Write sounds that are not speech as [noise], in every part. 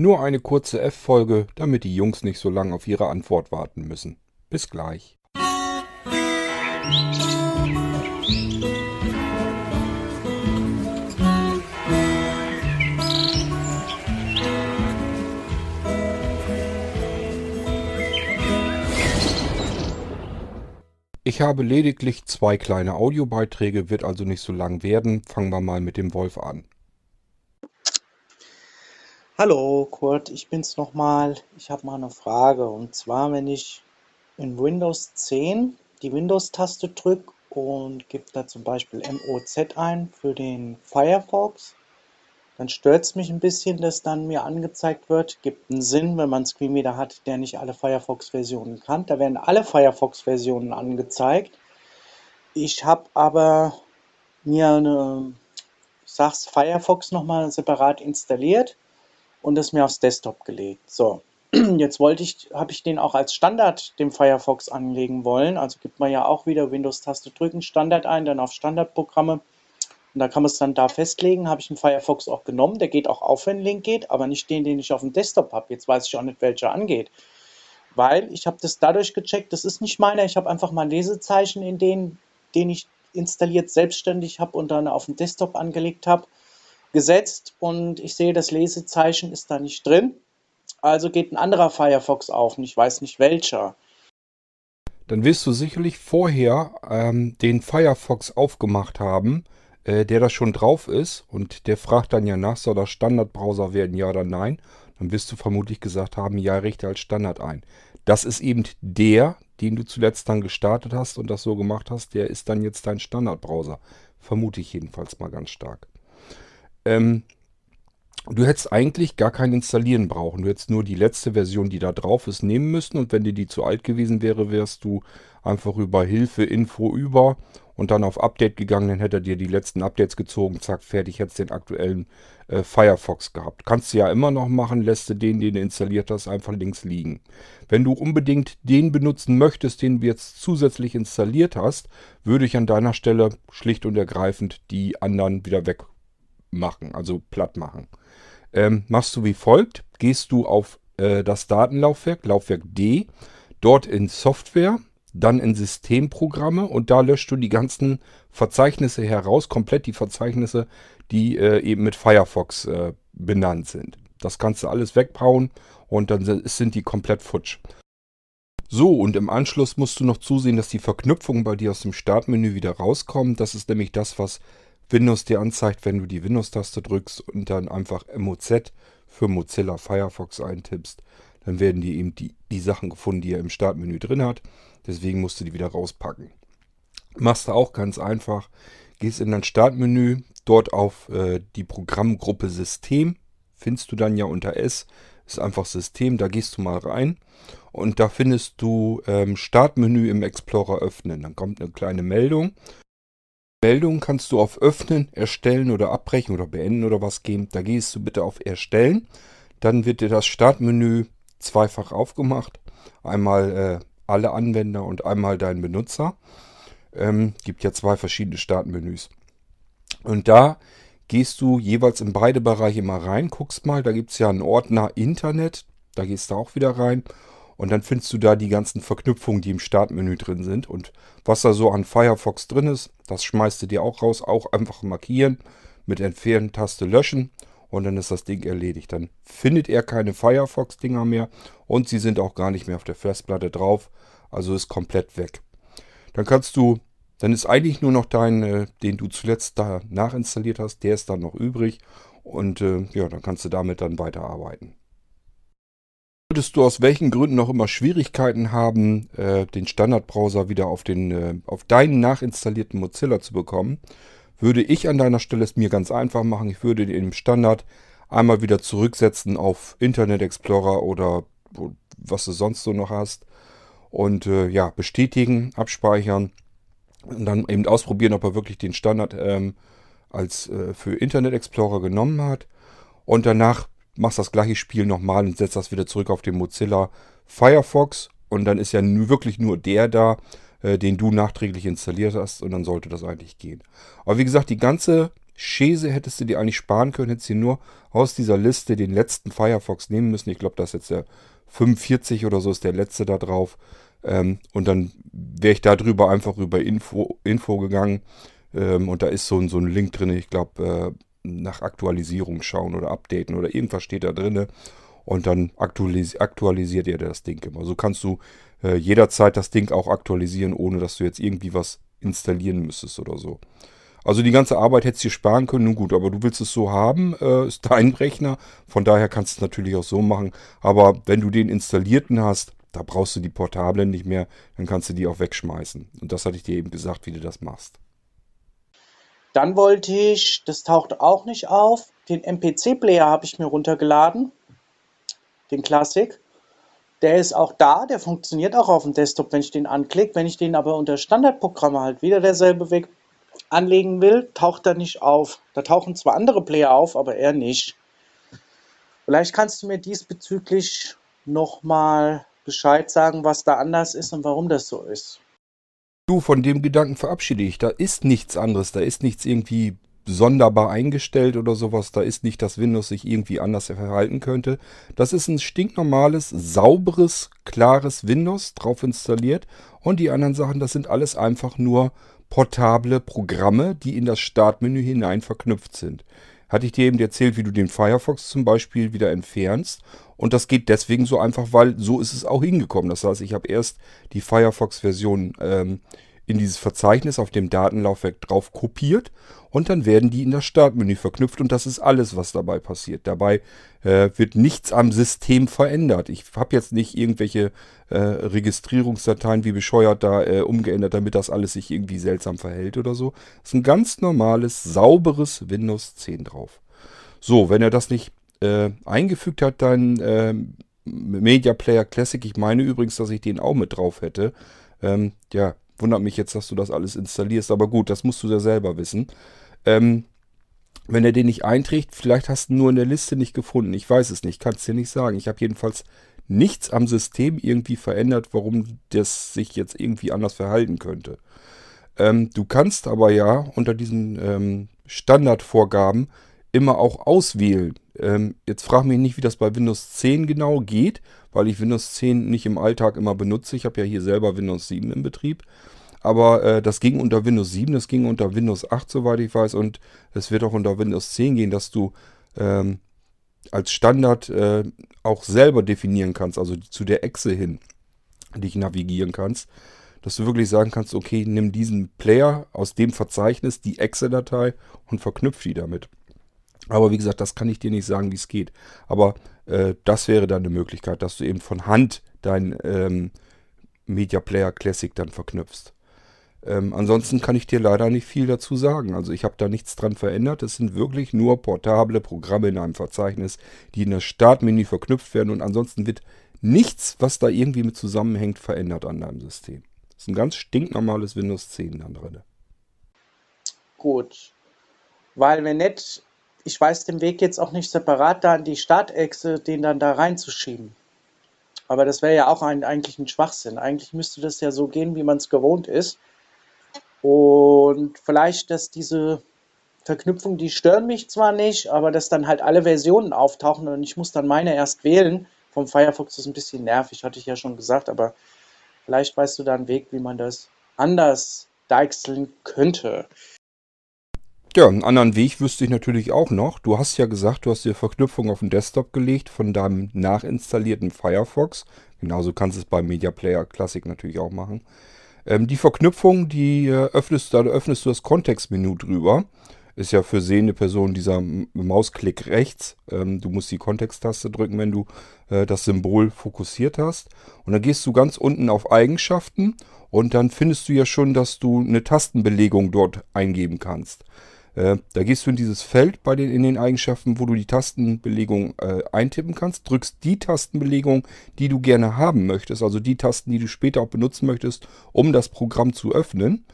Nur eine kurze F-Folge, damit die Jungs nicht so lange auf ihre Antwort warten müssen. Bis gleich. Ich habe lediglich zwei kleine Audiobeiträge, wird also nicht so lang werden. Fangen wir mal mit dem Wolf an. Hallo Kurt, ich bin's nochmal. Ich habe mal eine Frage. Und zwar, wenn ich in Windows 10 die Windows-Taste drücke und gebe da zum Beispiel MOZ ein für den Firefox, dann stört es mich ein bisschen, dass dann mir angezeigt wird, gibt einen Sinn, wenn man Screenreader hat, der nicht alle Firefox-Versionen kann. Da werden alle Firefox-Versionen angezeigt. Ich habe aber mir eine, ich sag's, Firefox nochmal separat installiert und es mir aufs Desktop gelegt. So, [clears throat] jetzt wollte ich, habe ich den auch als Standard dem Firefox anlegen wollen. Also gibt man ja auch wieder Windows-Taste drücken, Standard ein, dann auf Standardprogramme und da kann man es dann da festlegen, habe ich einen Firefox auch genommen. Der geht auch auf, wenn ein Link geht, aber nicht den, den ich auf dem Desktop habe. Jetzt weiß ich auch nicht, welcher angeht. Weil ich habe das dadurch gecheckt, das ist nicht meiner. Ich habe einfach mal Lesezeichen in den, den ich installiert selbstständig habe und dann auf dem Desktop angelegt habe, gesetzt. Und ich sehe, das Lesezeichen ist da nicht drin. Also geht ein anderer Firefox auf und ich weiß nicht welcher. Dann wirst du sicherlich vorher ähm, den Firefox aufgemacht haben äh, der da schon drauf ist und der fragt dann ja nach, soll das Standardbrowser werden, ja oder nein? Dann wirst du vermutlich gesagt haben, ja, richte als Standard ein. Das ist eben der, den du zuletzt dann gestartet hast und das so gemacht hast, der ist dann jetzt dein Standardbrowser. Vermute ich jedenfalls mal ganz stark. Ähm, du hättest eigentlich gar kein Installieren brauchen. Du hättest nur die letzte Version, die da drauf ist, nehmen müssen. Und wenn dir die zu alt gewesen wäre, wärst du einfach über Hilfe, Info über und dann auf Update gegangen, dann hätte er dir die letzten Updates gezogen, zack, fertig, hättest den aktuellen äh, Firefox gehabt. Kannst du ja immer noch machen, lässt du den, den du installiert hast, einfach links liegen. Wenn du unbedingt den benutzen möchtest, den du jetzt zusätzlich installiert hast, würde ich an deiner Stelle schlicht und ergreifend die anderen wieder wegmachen, also platt machen. Ähm, machst du wie folgt, gehst du auf äh, das Datenlaufwerk, Laufwerk D, dort in Software, dann in Systemprogramme und da löscht du die ganzen Verzeichnisse heraus, komplett die Verzeichnisse, die äh, eben mit Firefox äh, benannt sind. Das kannst du alles wegbauen und dann sind die komplett futsch. So, und im Anschluss musst du noch zusehen, dass die Verknüpfungen bei dir aus dem Startmenü wieder rauskommen. Das ist nämlich das, was Windows dir anzeigt, wenn du die Windows-Taste drückst und dann einfach MOZ für Mozilla Firefox eintippst. Dann werden die eben die, die Sachen gefunden, die er im Startmenü drin hat. Deswegen musst du die wieder rauspacken. Machst du auch ganz einfach. Gehst in dein Startmenü, dort auf äh, die Programmgruppe System. Findest du dann ja unter S. Ist einfach System, da gehst du mal rein. Und da findest du ähm, Startmenü im Explorer öffnen. Dann kommt eine kleine Meldung. Meldung kannst du auf Öffnen, Erstellen oder Abbrechen oder Beenden oder was geben. Da gehst du bitte auf Erstellen. Dann wird dir das Startmenü zweifach aufgemacht. Einmal äh, alle Anwender und einmal deinen Benutzer. Ähm, gibt ja zwei verschiedene Startmenüs. Und da gehst du jeweils in beide Bereiche mal rein, guckst mal, da gibt es ja einen Ordner Internet, da gehst du auch wieder rein und dann findest du da die ganzen Verknüpfungen, die im Startmenü drin sind. Und was da so an Firefox drin ist, das schmeißt du dir auch raus, auch einfach markieren, mit Entfernen-Taste löschen und dann ist das Ding erledigt. Dann findet er keine Firefox-Dinger mehr und sie sind auch gar nicht mehr auf der Festplatte drauf. Also ist komplett weg. Dann kannst du, dann ist eigentlich nur noch dein, äh, den du zuletzt da nachinstalliert hast, der ist dann noch übrig und äh, ja, dann kannst du damit dann weiterarbeiten. Würdest du aus welchen Gründen noch immer Schwierigkeiten haben, äh, den Standardbrowser wieder auf, den, äh, auf deinen nachinstallierten Mozilla zu bekommen, würde ich an deiner Stelle es mir ganz einfach machen. Ich würde den im Standard einmal wieder zurücksetzen auf Internet Explorer oder was du sonst so noch hast. Und äh, ja, bestätigen, abspeichern und dann eben ausprobieren, ob er wirklich den Standard ähm, als äh, für Internet Explorer genommen hat. Und danach machst das gleiche Spiel nochmal und setzt das wieder zurück auf den Mozilla Firefox. Und dann ist ja wirklich nur der da, äh, den du nachträglich installiert hast und dann sollte das eigentlich gehen. Aber wie gesagt, die ganze Schäse hättest du dir eigentlich sparen können, hättest du nur aus dieser Liste den letzten Firefox nehmen müssen. Ich glaube, das ist jetzt der 45 oder so ist der letzte da drauf. Ähm, und dann wäre ich darüber einfach über Info, Info gegangen. Ähm, und da ist so, so ein Link drin. Ich glaube, äh, nach Aktualisierung schauen oder updaten oder irgendwas steht da drin. Und dann aktualis aktualisiert ihr das Ding immer. So kannst du äh, jederzeit das Ding auch aktualisieren, ohne dass du jetzt irgendwie was installieren müsstest oder so. Also die ganze Arbeit hättest du dir sparen können, nun gut, aber du willst es so haben, äh, ist dein Rechner, von daher kannst du es natürlich auch so machen. Aber wenn du den installierten hast, da brauchst du die Portablen nicht mehr, dann kannst du die auch wegschmeißen. Und das hatte ich dir eben gesagt, wie du das machst. Dann wollte ich, das taucht auch nicht auf, den MPC-Player habe ich mir runtergeladen, den Classic. Der ist auch da, der funktioniert auch auf dem Desktop, wenn ich den anklicke. Wenn ich den aber unter Standardprogramme halt wieder derselbe Weg anlegen will, taucht er nicht auf. Da tauchen zwar andere Player auf, aber er nicht. Vielleicht kannst du mir diesbezüglich nochmal Bescheid sagen, was da anders ist und warum das so ist. Du, von dem Gedanken verabschiede ich. Da ist nichts anderes. Da ist nichts irgendwie sonderbar eingestellt oder sowas. Da ist nicht, dass Windows sich irgendwie anders verhalten könnte. Das ist ein stinknormales, sauberes, klares Windows drauf installiert. Und die anderen Sachen, das sind alles einfach nur portable Programme, die in das Startmenü hinein verknüpft sind. Hatte ich dir eben erzählt, wie du den Firefox zum Beispiel wieder entfernst. Und das geht deswegen so einfach, weil so ist es auch hingekommen. Das heißt, ich habe erst die Firefox-Version ähm, in dieses Verzeichnis auf dem Datenlaufwerk drauf kopiert und dann werden die in das Startmenü verknüpft und das ist alles, was dabei passiert. Dabei äh, wird nichts am System verändert. Ich habe jetzt nicht irgendwelche äh, Registrierungsdateien wie bescheuert da äh, umgeändert, damit das alles sich irgendwie seltsam verhält oder so. Das ist ein ganz normales, sauberes Windows 10 drauf. So, wenn er das nicht äh, eingefügt hat, dann äh, Media Player Classic, ich meine übrigens, dass ich den auch mit drauf hätte. Ähm, ja, Wundert mich jetzt, dass du das alles installierst, aber gut, das musst du ja selber wissen. Ähm, wenn er den nicht einträgt, vielleicht hast du ihn nur in der Liste nicht gefunden. Ich weiß es nicht, kann es dir nicht sagen. Ich habe jedenfalls nichts am System irgendwie verändert, warum das sich jetzt irgendwie anders verhalten könnte. Ähm, du kannst aber ja unter diesen ähm, Standardvorgaben immer auch auswählen. Ähm, jetzt frag mich nicht, wie das bei Windows 10 genau geht, weil ich Windows 10 nicht im Alltag immer benutze. Ich habe ja hier selber Windows 7 im Betrieb. Aber äh, das ging unter Windows 7, das ging unter Windows 8, soweit ich weiß. Und es wird auch unter Windows 10 gehen, dass du ähm, als Standard äh, auch selber definieren kannst, also zu der Echse hin dich navigieren kannst. Dass du wirklich sagen kannst, okay, nimm diesen Player aus dem Verzeichnis, die Exe-Datei und verknüpf die damit. Aber wie gesagt, das kann ich dir nicht sagen, wie es geht. Aber äh, das wäre dann eine Möglichkeit, dass du eben von Hand dein ähm, Media Player Classic dann verknüpfst. Ähm, ansonsten kann ich dir leider nicht viel dazu sagen. Also ich habe da nichts dran verändert. Es sind wirklich nur portable Programme in einem Verzeichnis, die in das Startmenü verknüpft werden und ansonsten wird nichts, was da irgendwie mit zusammenhängt, verändert an deinem System. Das ist ein ganz stinknormales Windows 10 dann drin. Gut. Weil wenn nicht ich weiß den Weg jetzt auch nicht separat da an die Startechse, den dann da reinzuschieben. Aber das wäre ja auch ein, eigentlich ein Schwachsinn. Eigentlich müsste das ja so gehen, wie man es gewohnt ist. Und vielleicht, dass diese Verknüpfungen, die stören mich zwar nicht, aber dass dann halt alle Versionen auftauchen und ich muss dann meine erst wählen. Vom Firefox ist ein bisschen nervig, hatte ich ja schon gesagt, aber vielleicht weißt du da einen Weg, wie man das anders deichseln könnte. Ja, einen anderen Weg wüsste ich natürlich auch noch. Du hast ja gesagt, du hast die Verknüpfung auf den Desktop gelegt von deinem nachinstallierten Firefox. Genauso kannst du es beim Media Player Classic natürlich auch machen. Ähm, die Verknüpfung, die äh, öffnest, da öffnest du das Kontextmenü drüber. Ist ja für sehende Personen dieser Mausklick rechts. Ähm, du musst die Kontexttaste drücken, wenn du äh, das Symbol fokussiert hast. Und dann gehst du ganz unten auf Eigenschaften und dann findest du ja schon, dass du eine Tastenbelegung dort eingeben kannst. Äh, da gehst du in dieses Feld bei den, in den Eigenschaften, wo du die Tastenbelegung äh, eintippen kannst, drückst die Tastenbelegung, die du gerne haben möchtest, also die Tasten, die du später auch benutzen möchtest, um das Programm zu öffnen.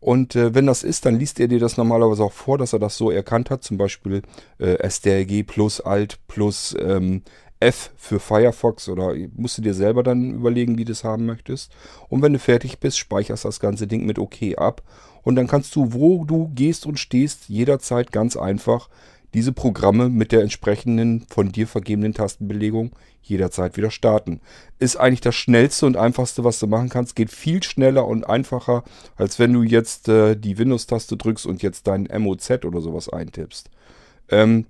Und äh, wenn das ist, dann liest er dir das normalerweise auch vor, dass er das so erkannt hat. Zum Beispiel äh, STRG plus Alt plus ähm, F für Firefox oder musst du dir selber dann überlegen, wie du es haben möchtest. Und wenn du fertig bist, speicherst das ganze Ding mit OK ab. Und dann kannst du, wo du gehst und stehst, jederzeit ganz einfach diese Programme mit der entsprechenden von dir vergebenen Tastenbelegung jederzeit wieder starten. Ist eigentlich das schnellste und einfachste, was du machen kannst. Geht viel schneller und einfacher, als wenn du jetzt äh, die Windows-Taste drückst und jetzt dein MOZ oder sowas eintippst. Ähm,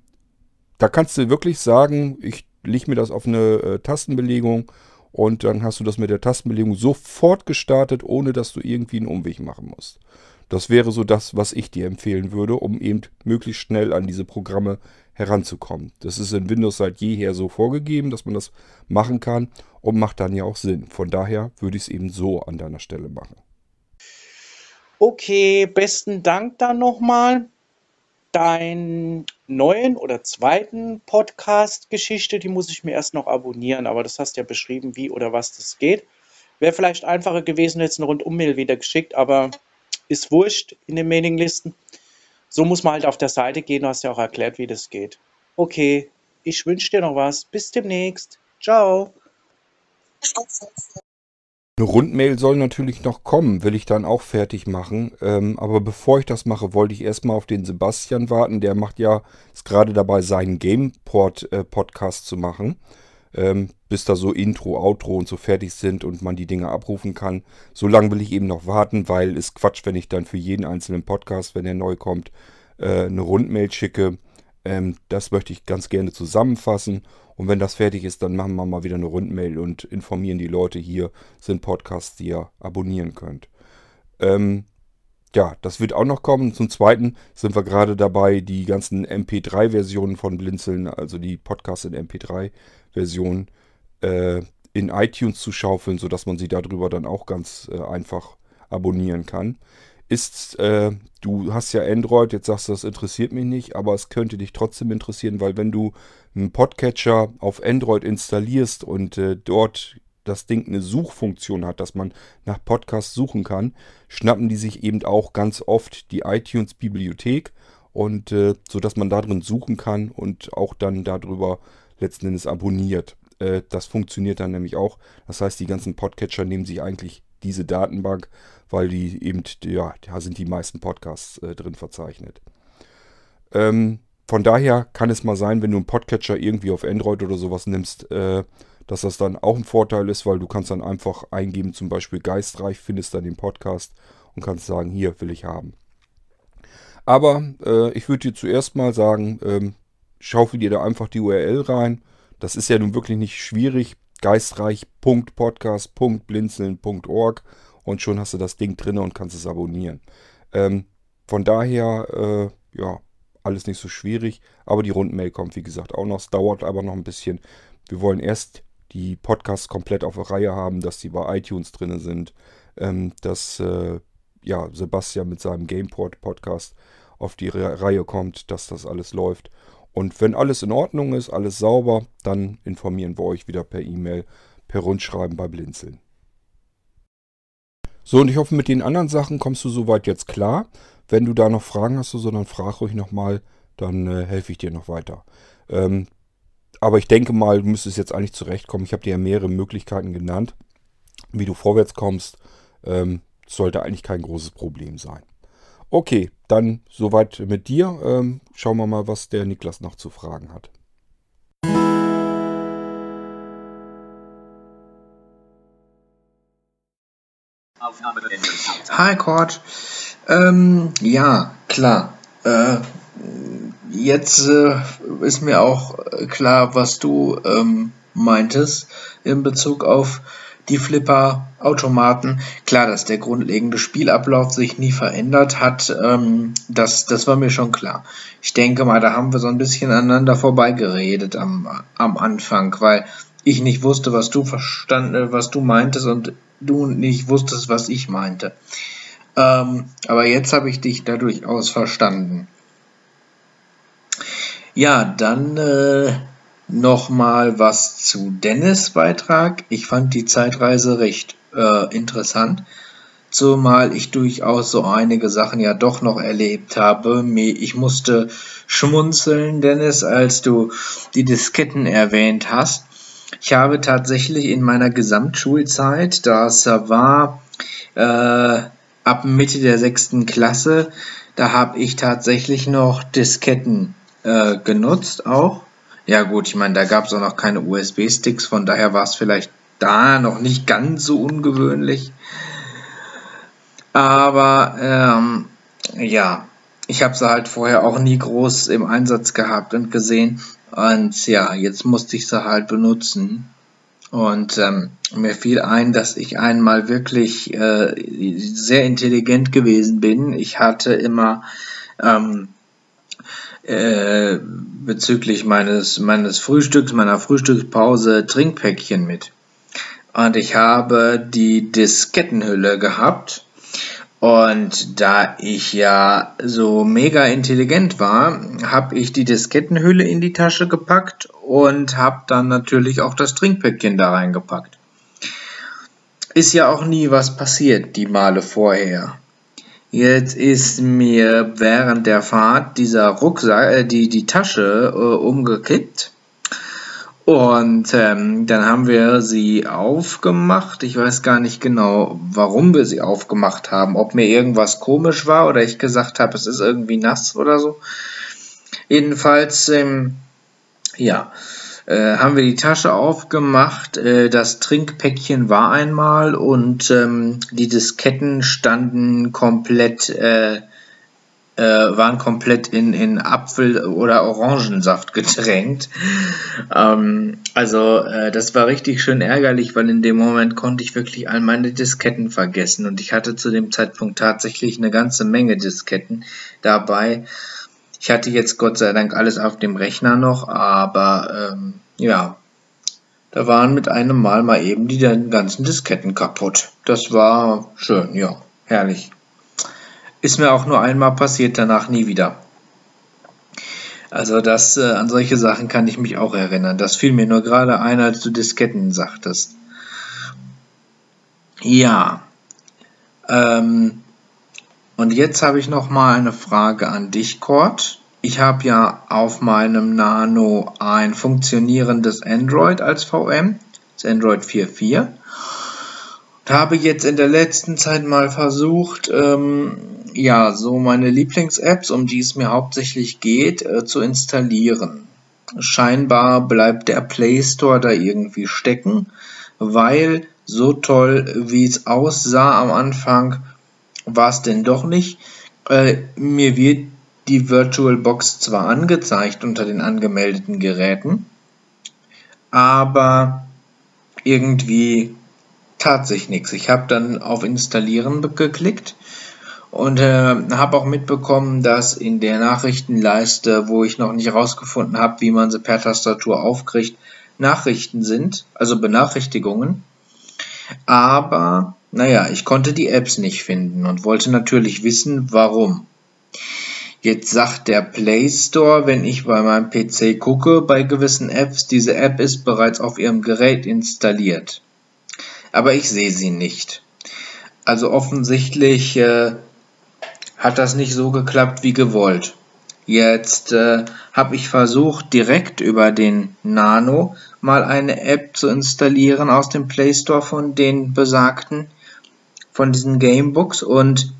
da kannst du wirklich sagen, ich lege mir das auf eine äh, Tastenbelegung und dann hast du das mit der Tastenbelegung sofort gestartet, ohne dass du irgendwie einen Umweg machen musst. Das wäre so das, was ich dir empfehlen würde, um eben möglichst schnell an diese Programme heranzukommen. Das ist in Windows seit jeher so vorgegeben, dass man das machen kann und macht dann ja auch Sinn. Von daher würde ich es eben so an deiner Stelle machen. Okay, besten Dank dann nochmal. Deinen neuen oder zweiten Podcast-Geschichte, die muss ich mir erst noch abonnieren, aber das hast ja beschrieben, wie oder was das geht. Wäre vielleicht einfacher gewesen, jetzt eine Rundum-Mail wieder geschickt, aber ist wurscht in den Mailinglisten. So muss man halt auf der Seite gehen, du hast ja auch erklärt, wie das geht. Okay, ich wünsche dir noch was. Bis demnächst. Ciao. Eine Rundmail soll natürlich noch kommen, will ich dann auch fertig machen. Ähm, aber bevor ich das mache, wollte ich erstmal auf den Sebastian warten. Der macht ja, ist gerade dabei, seinen Gameport-Podcast äh, zu machen ähm, bis da so Intro, Outro und so fertig sind und man die Dinge abrufen kann. So lange will ich eben noch warten, weil es Quatsch, wenn ich dann für jeden einzelnen Podcast, wenn er neu kommt, äh, eine Rundmail schicke. Ähm, das möchte ich ganz gerne zusammenfassen. Und wenn das fertig ist, dann machen wir mal wieder eine Rundmail und informieren die Leute, hier sind Podcasts, die ihr abonnieren könnt. Ähm, ja, das wird auch noch kommen. Zum Zweiten sind wir gerade dabei, die ganzen MP3-Versionen von Blinzeln, also die Podcasts in MP3 Version äh, in iTunes zu schaufeln, sodass man sie darüber dann auch ganz äh, einfach abonnieren kann. Ist, äh, du hast ja Android, jetzt sagst du, das interessiert mich nicht, aber es könnte dich trotzdem interessieren, weil wenn du einen Podcatcher auf Android installierst und äh, dort das Ding eine Suchfunktion hat, dass man nach Podcasts suchen kann, schnappen die sich eben auch ganz oft die iTunes-Bibliothek und äh, so dass man da drin suchen kann und auch dann darüber letzten Endes abonniert. Äh, das funktioniert dann nämlich auch. Das heißt, die ganzen Podcatcher nehmen sich eigentlich diese Datenbank, weil die eben, ja, da sind die meisten Podcasts äh, drin verzeichnet. Ähm, von daher kann es mal sein, wenn du einen Podcatcher irgendwie auf Android oder sowas nimmst, äh, dass das dann auch ein Vorteil ist, weil du kannst dann einfach eingeben, zum Beispiel geistreich, findest dann den Podcast und kannst sagen, hier will ich haben. Aber äh, ich würde dir zuerst mal sagen, ähm, schaufel dir da einfach die URL rein. Das ist ja nun wirklich nicht schwierig. Geistreich.podcast.blinzeln.org und schon hast du das Ding drin und kannst es abonnieren. Ähm, von daher, äh, ja, alles nicht so schwierig. Aber die Rundmail kommt, wie gesagt, auch noch. Es dauert aber noch ein bisschen. Wir wollen erst die Podcasts komplett auf der Reihe haben, dass die bei iTunes drin sind, ähm, dass äh, ja, Sebastian mit seinem Gameport-Podcast auf die Reihe kommt, dass das alles läuft. Und wenn alles in Ordnung ist, alles sauber, dann informieren wir euch wieder per E-Mail, per Rundschreiben bei Blinzeln. So, und ich hoffe, mit den anderen Sachen kommst du soweit jetzt klar. Wenn du da noch Fragen hast, sondern frag ruhig nochmal, dann äh, helfe ich dir noch weiter. Ähm, aber ich denke mal, du müsstest jetzt eigentlich zurechtkommen. Ich habe dir ja mehrere Möglichkeiten genannt, wie du vorwärts kommst. Ähm, sollte eigentlich kein großes Problem sein. Okay, dann soweit mit dir. Ähm, schauen wir mal, was der Niklas noch zu fragen hat. Hi Cord. Ähm, ja, klar. Äh, jetzt äh, ist mir auch klar, was du ähm, meintest in Bezug auf die Flipper-Automaten. Klar, dass der grundlegende Spielablauf sich nie verändert hat, ähm, das, das war mir schon klar. Ich denke mal, da haben wir so ein bisschen aneinander vorbeigeredet am, am Anfang, weil ich nicht wusste, was du verstanden, äh, was du meintest und du nicht wusstest, was ich meinte. Ähm, aber jetzt habe ich dich da durchaus verstanden. Ja, dann äh, Nochmal was zu Dennis Beitrag. Ich fand die Zeitreise recht äh, interessant. zumal ich durchaus so einige Sachen ja doch noch erlebt habe. Ich musste schmunzeln, Dennis, als du die Disketten erwähnt hast. Ich habe tatsächlich in meiner Gesamtschulzeit, das war äh, ab Mitte der sechsten Klasse, da habe ich tatsächlich noch Disketten äh, genutzt auch. Ja gut, ich meine, da gab es auch noch keine USB-Sticks, von daher war es vielleicht da noch nicht ganz so ungewöhnlich. Aber ähm, ja, ich habe sie halt vorher auch nie groß im Einsatz gehabt und gesehen. Und ja, jetzt musste ich sie halt benutzen. Und ähm, mir fiel ein, dass ich einmal wirklich äh, sehr intelligent gewesen bin. Ich hatte immer ähm, äh, bezüglich meines, meines Frühstücks, meiner Frühstückspause Trinkpäckchen mit. Und ich habe die Diskettenhülle gehabt und da ich ja so mega intelligent war, habe ich die Diskettenhülle in die Tasche gepackt und habe dann natürlich auch das Trinkpäckchen da reingepackt. Ist ja auch nie was passiert, die Male vorher. Jetzt ist mir während der Fahrt dieser Rucksack, äh, die, die Tasche äh, umgekippt und ähm, dann haben wir sie aufgemacht. Ich weiß gar nicht genau, warum wir sie aufgemacht haben. Ob mir irgendwas komisch war oder ich gesagt habe, es ist irgendwie nass oder so. Jedenfalls, ähm, ja, äh, haben wir die Tasche aufgemacht. Äh, das Trinkpäckchen war einmal und ähm, die Disketten standen komplett äh, äh, waren komplett in, in Apfel- oder Orangensaft getränkt. Ähm, also äh, das war richtig schön ärgerlich, weil in dem Moment konnte ich wirklich all meine Disketten vergessen und ich hatte zu dem Zeitpunkt tatsächlich eine ganze Menge Disketten dabei. Ich hatte jetzt Gott sei Dank alles auf dem Rechner noch, aber ähm, ja, da waren mit einem Mal mal eben die ganzen Disketten kaputt. Das war schön, ja, herrlich. Ist mir auch nur einmal passiert, danach nie wieder. Also das, äh, an solche Sachen kann ich mich auch erinnern. Das fiel mir nur gerade ein, als du Disketten sagtest. Ja. Ähm, und jetzt habe ich noch mal eine Frage an dich, Cord. Ich habe ja auf meinem Nano ein funktionierendes Android als VM, das Android 4.4. Und habe jetzt in der letzten Zeit mal versucht, ähm, ja, so meine Lieblings-Apps, um die es mir hauptsächlich geht, äh, zu installieren. Scheinbar bleibt der Play Store da irgendwie stecken, weil so toll, wie es aussah am Anfang, war es denn doch nicht. Äh, mir wird die VirtualBox zwar angezeigt unter den angemeldeten Geräten, aber irgendwie tat sich nichts. Ich habe dann auf Installieren geklickt und äh, habe auch mitbekommen, dass in der Nachrichtenleiste, wo ich noch nicht herausgefunden habe, wie man sie per Tastatur aufkriegt, Nachrichten sind, also Benachrichtigungen. Aber, naja, ich konnte die Apps nicht finden und wollte natürlich wissen, warum. Jetzt sagt der Play Store, wenn ich bei meinem PC gucke, bei gewissen Apps, diese App ist bereits auf Ihrem Gerät installiert. Aber ich sehe sie nicht. Also offensichtlich äh, hat das nicht so geklappt wie gewollt. Jetzt äh, habe ich versucht, direkt über den Nano mal eine App zu installieren aus dem Play Store von den besagten, von diesen Gamebooks und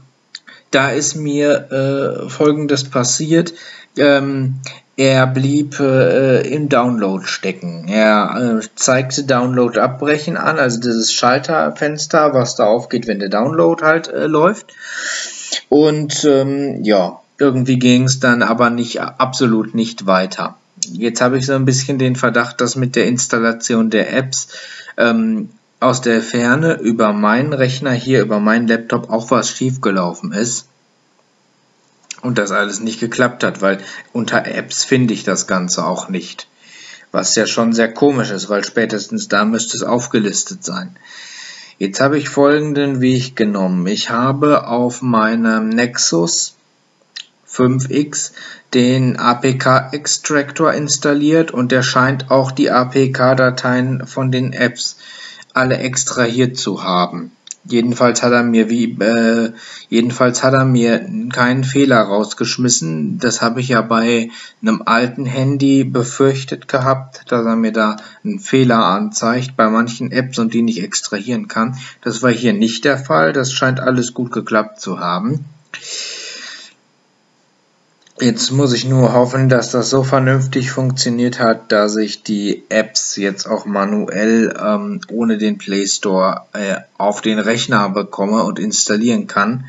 da ist mir äh, folgendes passiert. Ähm, er blieb äh, im Download stecken. Er äh, zeigte Download abbrechen an, also dieses Schalterfenster, was da aufgeht, wenn der Download halt äh, läuft. Und ähm, ja, irgendwie ging es dann aber nicht absolut nicht weiter. Jetzt habe ich so ein bisschen den Verdacht, dass mit der Installation der Apps ähm, aus der Ferne über meinen Rechner hier, über meinen Laptop auch was schiefgelaufen ist. Und das alles nicht geklappt hat, weil unter Apps finde ich das Ganze auch nicht. Was ja schon sehr komisch ist, weil spätestens da müsste es aufgelistet sein. Jetzt habe ich folgenden Weg genommen. Ich habe auf meinem Nexus 5X den APK-Extractor installiert und der scheint auch die APK-Dateien von den Apps alle extrahiert zu haben. Jedenfalls hat er mir wie äh, jedenfalls hat er mir keinen Fehler rausgeschmissen. Das habe ich ja bei einem alten Handy befürchtet gehabt, dass er mir da einen Fehler anzeigt bei manchen Apps und die nicht extrahieren kann. Das war hier nicht der Fall. Das scheint alles gut geklappt zu haben. Jetzt muss ich nur hoffen, dass das so vernünftig funktioniert hat, dass ich die Apps jetzt auch manuell ähm, ohne den Play Store äh, auf den Rechner bekomme und installieren kann.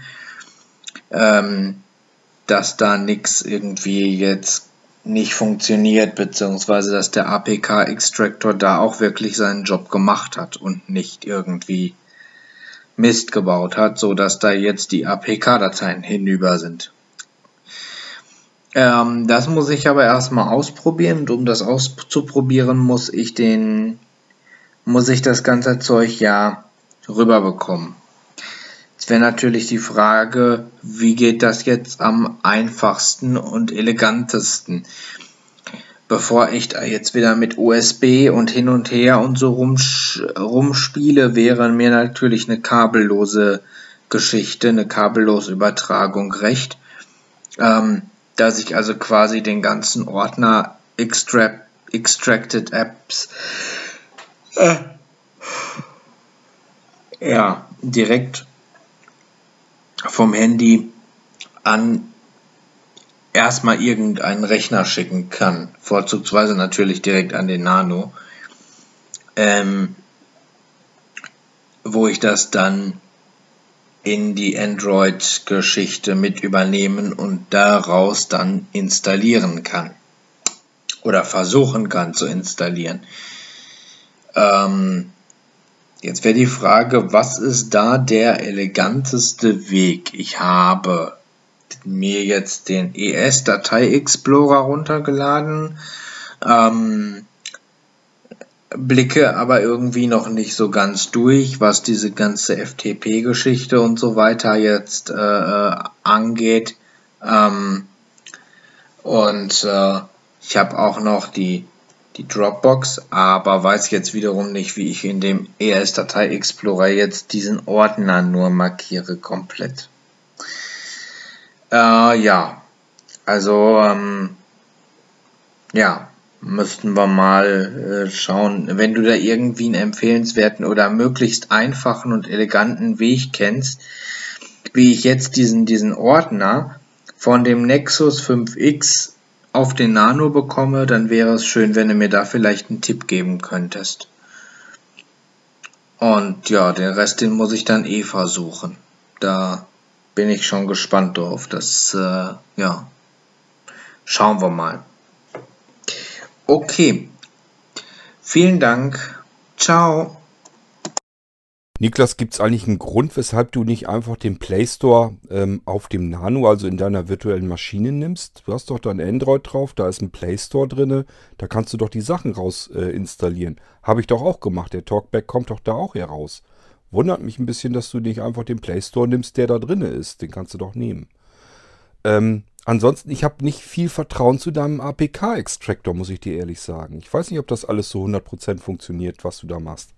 Ähm, dass da nichts irgendwie jetzt nicht funktioniert, beziehungsweise dass der APK-Extractor da auch wirklich seinen Job gemacht hat und nicht irgendwie Mist gebaut hat, so dass da jetzt die APK-Dateien hinüber sind. Ähm, das muss ich aber erstmal ausprobieren und um das auszuprobieren, muss ich den, muss ich das ganze Zeug ja rüberbekommen. Jetzt wäre natürlich die Frage, wie geht das jetzt am einfachsten und elegantesten? Bevor ich da jetzt wieder mit USB und hin und her und so rumspiele, wäre mir natürlich eine kabellose Geschichte, eine kabellose Übertragung recht. Ähm, dass ich also quasi den ganzen Ordner Extract, Extracted Apps äh, ja, direkt vom Handy an erstmal irgendeinen Rechner schicken kann. Vorzugsweise natürlich direkt an den Nano. Ähm, wo ich das dann in die Android-Geschichte mit übernehmen und daraus dann installieren kann. Oder versuchen kann zu installieren. Ähm, jetzt wäre die Frage, was ist da der eleganteste Weg? Ich habe mir jetzt den ES-Datei-Explorer runtergeladen. Ähm, blicke aber irgendwie noch nicht so ganz durch, was diese ganze FTP-Geschichte und so weiter jetzt äh, äh, angeht. Ähm, und äh, ich habe auch noch die, die Dropbox, aber weiß jetzt wiederum nicht, wie ich in dem ES-Datei Explorer jetzt diesen Ordner nur markiere komplett. Äh, ja, also ähm, ja, müssten wir mal äh, schauen. Wenn du da irgendwie einen empfehlenswerten oder möglichst einfachen und eleganten Weg kennst, wie ich jetzt diesen, diesen Ordner von dem Nexus 5X auf den Nano bekomme, dann wäre es schön, wenn du mir da vielleicht einen Tipp geben könntest. Und ja, den Rest, den muss ich dann eh versuchen. Da bin ich schon gespannt drauf. Das, äh, ja, schauen wir mal. Okay. Vielen Dank. Ciao. Niklas, gibt es eigentlich einen Grund, weshalb du nicht einfach den Play Store ähm, auf dem Nano, also in deiner virtuellen Maschine nimmst? Du hast doch da ein Android drauf, da ist ein Play Store drin, da kannst du doch die Sachen raus äh, installieren. Habe ich doch auch gemacht, der Talkback kommt doch da auch heraus. Wundert mich ein bisschen, dass du nicht einfach den Play Store nimmst, der da drin ist. Den kannst du doch nehmen. Ähm, Ansonsten, ich habe nicht viel Vertrauen zu deinem APK-Extractor, muss ich dir ehrlich sagen. Ich weiß nicht, ob das alles so 100% funktioniert, was du da machst.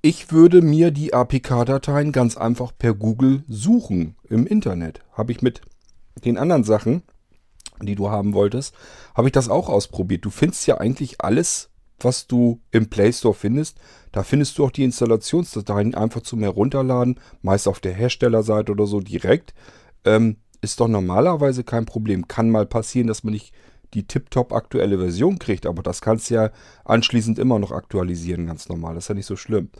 Ich würde mir die APK-Dateien ganz einfach per Google suchen im Internet. Habe ich mit den anderen Sachen, die du haben wolltest, habe ich das auch ausprobiert. Du findest ja eigentlich alles, was du im Play Store findest. Da findest du auch die Installationsdateien einfach zum Herunterladen, meist auf der Herstellerseite oder so direkt. Ähm, ist doch normalerweise kein Problem. Kann mal passieren, dass man nicht die tiptop aktuelle Version kriegt, aber das kannst du ja anschließend immer noch aktualisieren, ganz normal. Das ist ja nicht so schlimm.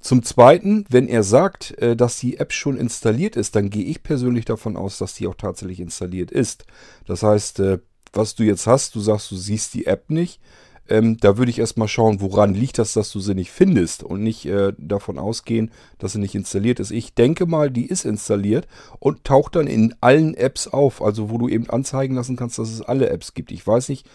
Zum Zweiten, wenn er sagt, äh, dass die App schon installiert ist, dann gehe ich persönlich davon aus, dass die auch tatsächlich installiert ist. Das heißt, äh, was du jetzt hast, du sagst, du siehst die App nicht, ähm, da würde ich erstmal schauen, woran liegt das, dass du sie nicht findest und nicht äh, davon ausgehen, dass sie nicht installiert ist. Ich denke mal, die ist installiert und taucht dann in allen Apps auf, also wo du eben anzeigen lassen kannst, dass es alle Apps gibt. Ich weiß nicht,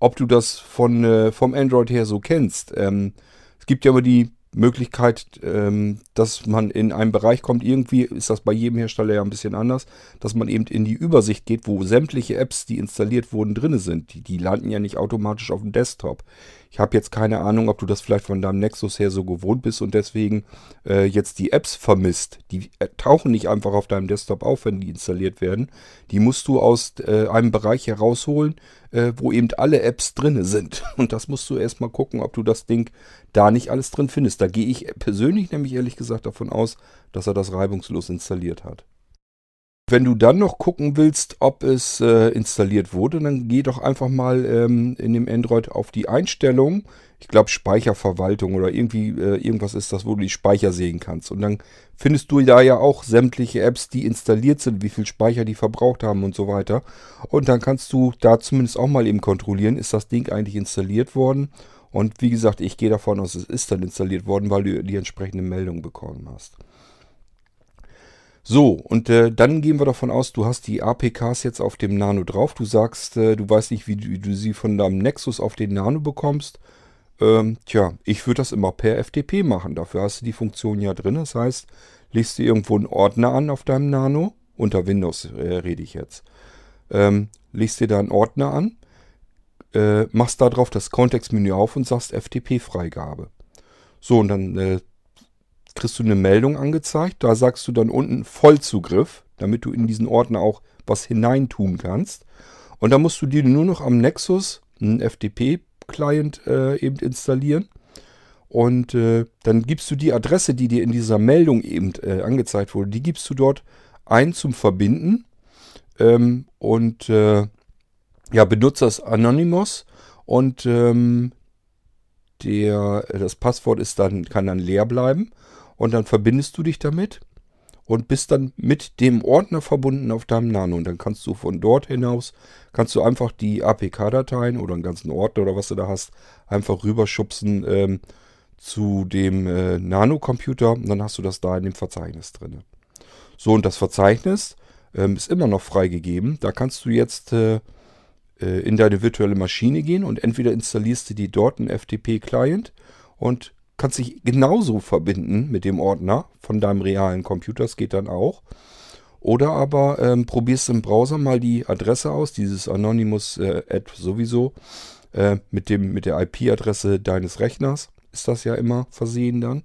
ob du das von, äh, vom Android her so kennst. Ähm, es gibt ja immer die Möglichkeit, ähm, dass man in einen Bereich kommt. Irgendwie ist das bei jedem Hersteller ja ein bisschen anders, dass man eben in die Übersicht geht, wo sämtliche Apps, die installiert wurden, drin sind. Die, die landen ja nicht automatisch auf dem Desktop. Ich habe jetzt keine Ahnung, ob du das vielleicht von deinem Nexus her so gewohnt bist und deswegen äh, jetzt die Apps vermisst. Die äh, tauchen nicht einfach auf deinem Desktop auf, wenn die installiert werden. Die musst du aus äh, einem Bereich herausholen, äh, wo eben alle Apps drin sind. [laughs] Und das musst du erstmal gucken, ob du das Ding da nicht alles drin findest. Da gehe ich persönlich nämlich ehrlich gesagt davon aus, dass er das reibungslos installiert hat. Wenn du dann noch gucken willst, ob es äh, installiert wurde, dann geh doch einfach mal ähm, in dem Android auf die Einstellung. Ich glaube Speicherverwaltung oder irgendwie äh, irgendwas ist das, wo du die Speicher sehen kannst. Und dann findest du da ja auch sämtliche Apps, die installiert sind, wie viel Speicher die verbraucht haben und so weiter. Und dann kannst du da zumindest auch mal eben kontrollieren, ist das Ding eigentlich installiert worden. Und wie gesagt, ich gehe davon aus, es ist dann installiert worden, weil du die entsprechende Meldung bekommen hast. So, und äh, dann gehen wir davon aus, du hast die APKs jetzt auf dem Nano drauf. Du sagst, äh, du weißt nicht, wie du, wie du, sie von deinem Nexus auf den Nano bekommst. Ähm, tja, ich würde das immer per FTP machen. Dafür hast du die Funktion ja drin. Das heißt, legst du irgendwo einen Ordner an auf deinem Nano. Unter Windows äh, rede ich jetzt. Ähm, legst dir da einen Ordner an, äh, machst da drauf das Kontextmenü auf und sagst FTP-Freigabe. So, und dann äh, kriegst du eine Meldung angezeigt. Da sagst du dann unten Vollzugriff, damit du in diesen Ordner auch was hineintun kannst. Und da musst du dir nur noch am Nexus einen FTP-Client äh, eben installieren. Und äh, dann gibst du die Adresse, die dir in dieser Meldung eben äh, angezeigt wurde, die gibst du dort ein zum Verbinden. Ähm, und äh, ja, benutzt das Anonymous und ähm, der, das Passwort ist dann, kann dann leer bleiben und dann verbindest du dich damit und bist dann mit dem Ordner verbunden auf deinem Nano. Und dann kannst du von dort hinaus, kannst du einfach die APK-Dateien oder einen ganzen Ordner oder was du da hast, einfach rüberschubsen ähm, zu dem äh, Nano-Computer und dann hast du das da in dem Verzeichnis drin. So, und das Verzeichnis ähm, ist immer noch freigegeben. Da kannst du jetzt äh, äh, in deine virtuelle Maschine gehen und entweder installierst du dir dort einen FTP-Client und kannst dich genauso verbinden mit dem Ordner von deinem realen Computer. Das geht dann auch. Oder aber ähm, probierst im Browser mal die Adresse aus, dieses Anonymous äh, sowieso, äh, mit, dem, mit der IP-Adresse deines Rechners. Ist das ja immer versehen dann.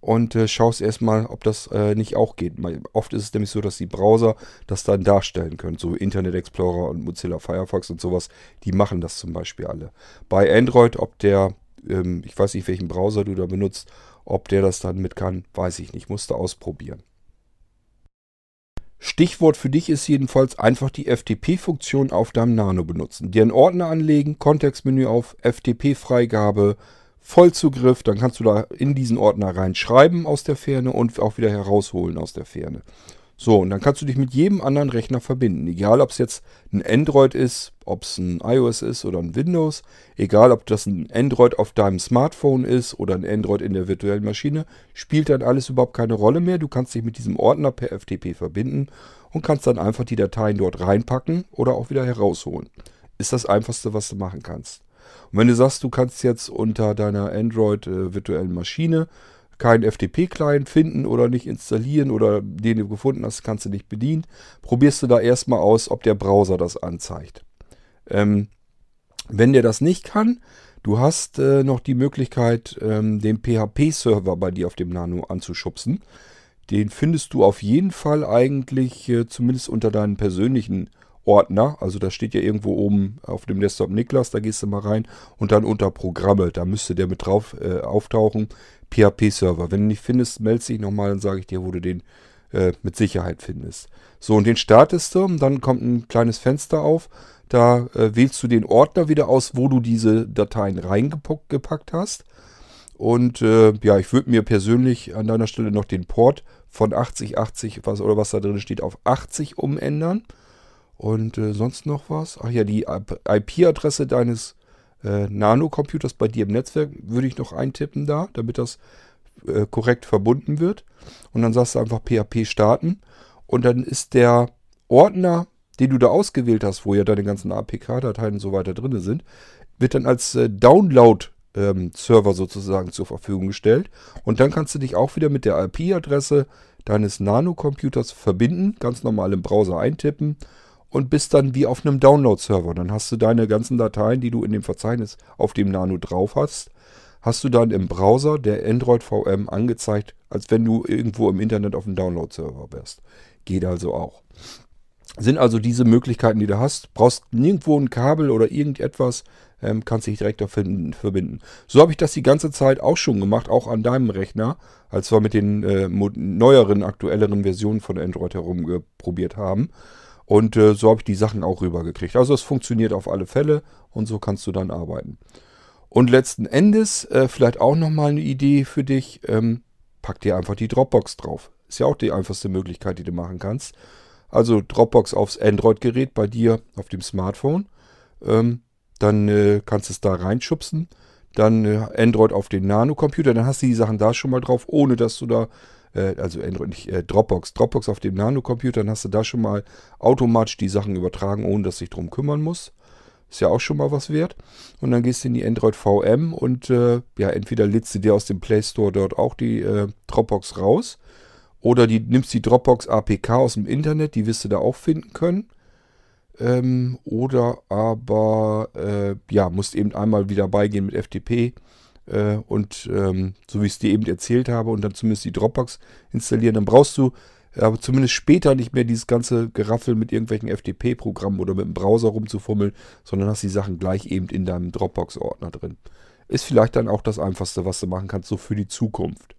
Und äh, schaust erstmal, ob das äh, nicht auch geht. Oft ist es nämlich so, dass die Browser das dann darstellen können. So Internet Explorer und Mozilla Firefox und sowas, die machen das zum Beispiel alle. Bei Android, ob der ähm, ich weiß nicht, welchen Browser du da benutzt, ob der das dann mit kann, weiß ich nicht, musste ausprobieren. Stichwort für dich ist jedenfalls einfach die FTP-Funktion auf deinem Nano benutzen. Dir einen Ordner anlegen, Kontextmenü auf, FTP-Freigabe, Vollzugriff, dann kannst du da in diesen Ordner reinschreiben aus der Ferne und auch wieder herausholen aus der Ferne. So, und dann kannst du dich mit jedem anderen Rechner verbinden. Egal, ob es jetzt ein Android ist, ob es ein iOS ist oder ein Windows. Egal, ob das ein Android auf deinem Smartphone ist oder ein Android in der virtuellen Maschine. Spielt dann alles überhaupt keine Rolle mehr. Du kannst dich mit diesem Ordner per FTP verbinden und kannst dann einfach die Dateien dort reinpacken oder auch wieder herausholen. Ist das einfachste, was du machen kannst. Und wenn du sagst, du kannst jetzt unter deiner Android äh, virtuellen Maschine keinen FTP-Client finden oder nicht installieren oder den du gefunden hast, kannst du nicht bedienen, probierst du da erstmal aus, ob der Browser das anzeigt. Ähm, wenn der das nicht kann, du hast äh, noch die Möglichkeit, ähm, den PHP-Server bei dir auf dem Nano anzuschubsen. Den findest du auf jeden Fall eigentlich äh, zumindest unter deinen persönlichen Ordner. Also da steht ja irgendwo oben auf dem Desktop Niklas, da gehst du mal rein und dann unter Programme, da müsste der mit drauf äh, auftauchen. PHP-Server. Wenn du nicht findest, melde dich nochmal, dann sage ich dir, wo du den äh, mit Sicherheit findest. So, und den startest du, und dann kommt ein kleines Fenster auf. Da äh, wählst du den Ordner wieder aus, wo du diese Dateien reingepackt hast. Und äh, ja, ich würde mir persönlich an deiner Stelle noch den Port von 8080 was, oder was da drin steht auf 80 umändern. Und äh, sonst noch was? Ach ja, die IP-Adresse deines äh, Nano-Computers bei dir im Netzwerk würde ich noch eintippen da, damit das äh, korrekt verbunden wird. Und dann sagst du einfach PHP starten. Und dann ist der Ordner, den du da ausgewählt hast, wo ja deine ganzen APK-Dateien und so weiter drin sind, wird dann als äh, Download-Server ähm, sozusagen zur Verfügung gestellt. Und dann kannst du dich auch wieder mit der IP-Adresse deines Nano-Computers verbinden, ganz normal im Browser eintippen und bist dann wie auf einem Download-Server. Dann hast du deine ganzen Dateien, die du in dem Verzeichnis auf dem Nano drauf hast, hast du dann im Browser der Android VM angezeigt, als wenn du irgendwo im Internet auf einem Download-Server wärst. Geht also auch. Sind also diese Möglichkeiten, die du hast. Brauchst nirgendwo ein Kabel oder irgendetwas, ähm, kannst dich direkt verbinden. So habe ich das die ganze Zeit auch schon gemacht, auch an deinem Rechner, als wir mit den äh, neueren, aktuelleren Versionen von Android herumprobiert haben. Und äh, so habe ich die Sachen auch rübergekriegt. Also es funktioniert auf alle Fälle und so kannst du dann arbeiten. Und letzten Endes, äh, vielleicht auch nochmal eine Idee für dich, ähm, pack dir einfach die Dropbox drauf. Ist ja auch die einfachste Möglichkeit, die du machen kannst. Also Dropbox aufs Android-Gerät bei dir auf dem Smartphone. Ähm, dann äh, kannst du es da reinschubsen. Dann äh, Android auf den Nano-Computer. Dann hast du die Sachen da schon mal drauf, ohne dass du da, äh, also Android nicht, äh, Dropbox. Dropbox auf dem Nano-Computer. Dann hast du da schon mal automatisch die Sachen übertragen, ohne dass du dich drum kümmern musst. Ist ja auch schon mal was wert. Und dann gehst du in die Android VM und äh, ja, entweder lädst du dir aus dem Play Store dort auch die äh, Dropbox raus. Oder die nimmst die Dropbox APK aus dem Internet, die wirst du da auch finden können. Ähm, oder aber, äh, ja, musst eben einmal wieder beigehen mit FTP äh, und ähm, so wie ich es dir eben erzählt habe und dann zumindest die Dropbox installieren. Dann brauchst du aber zumindest später nicht mehr dieses ganze Geraffel mit irgendwelchen FTP-Programmen oder mit dem Browser rumzufummeln, sondern hast die Sachen gleich eben in deinem Dropbox-Ordner drin. Ist vielleicht dann auch das Einfachste, was du machen kannst, so für die Zukunft.